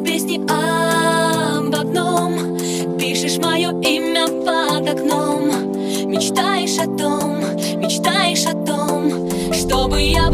песни об одном. Пишешь мое имя под окном. Мечтаешь о том, мечтаешь о том Чтобы я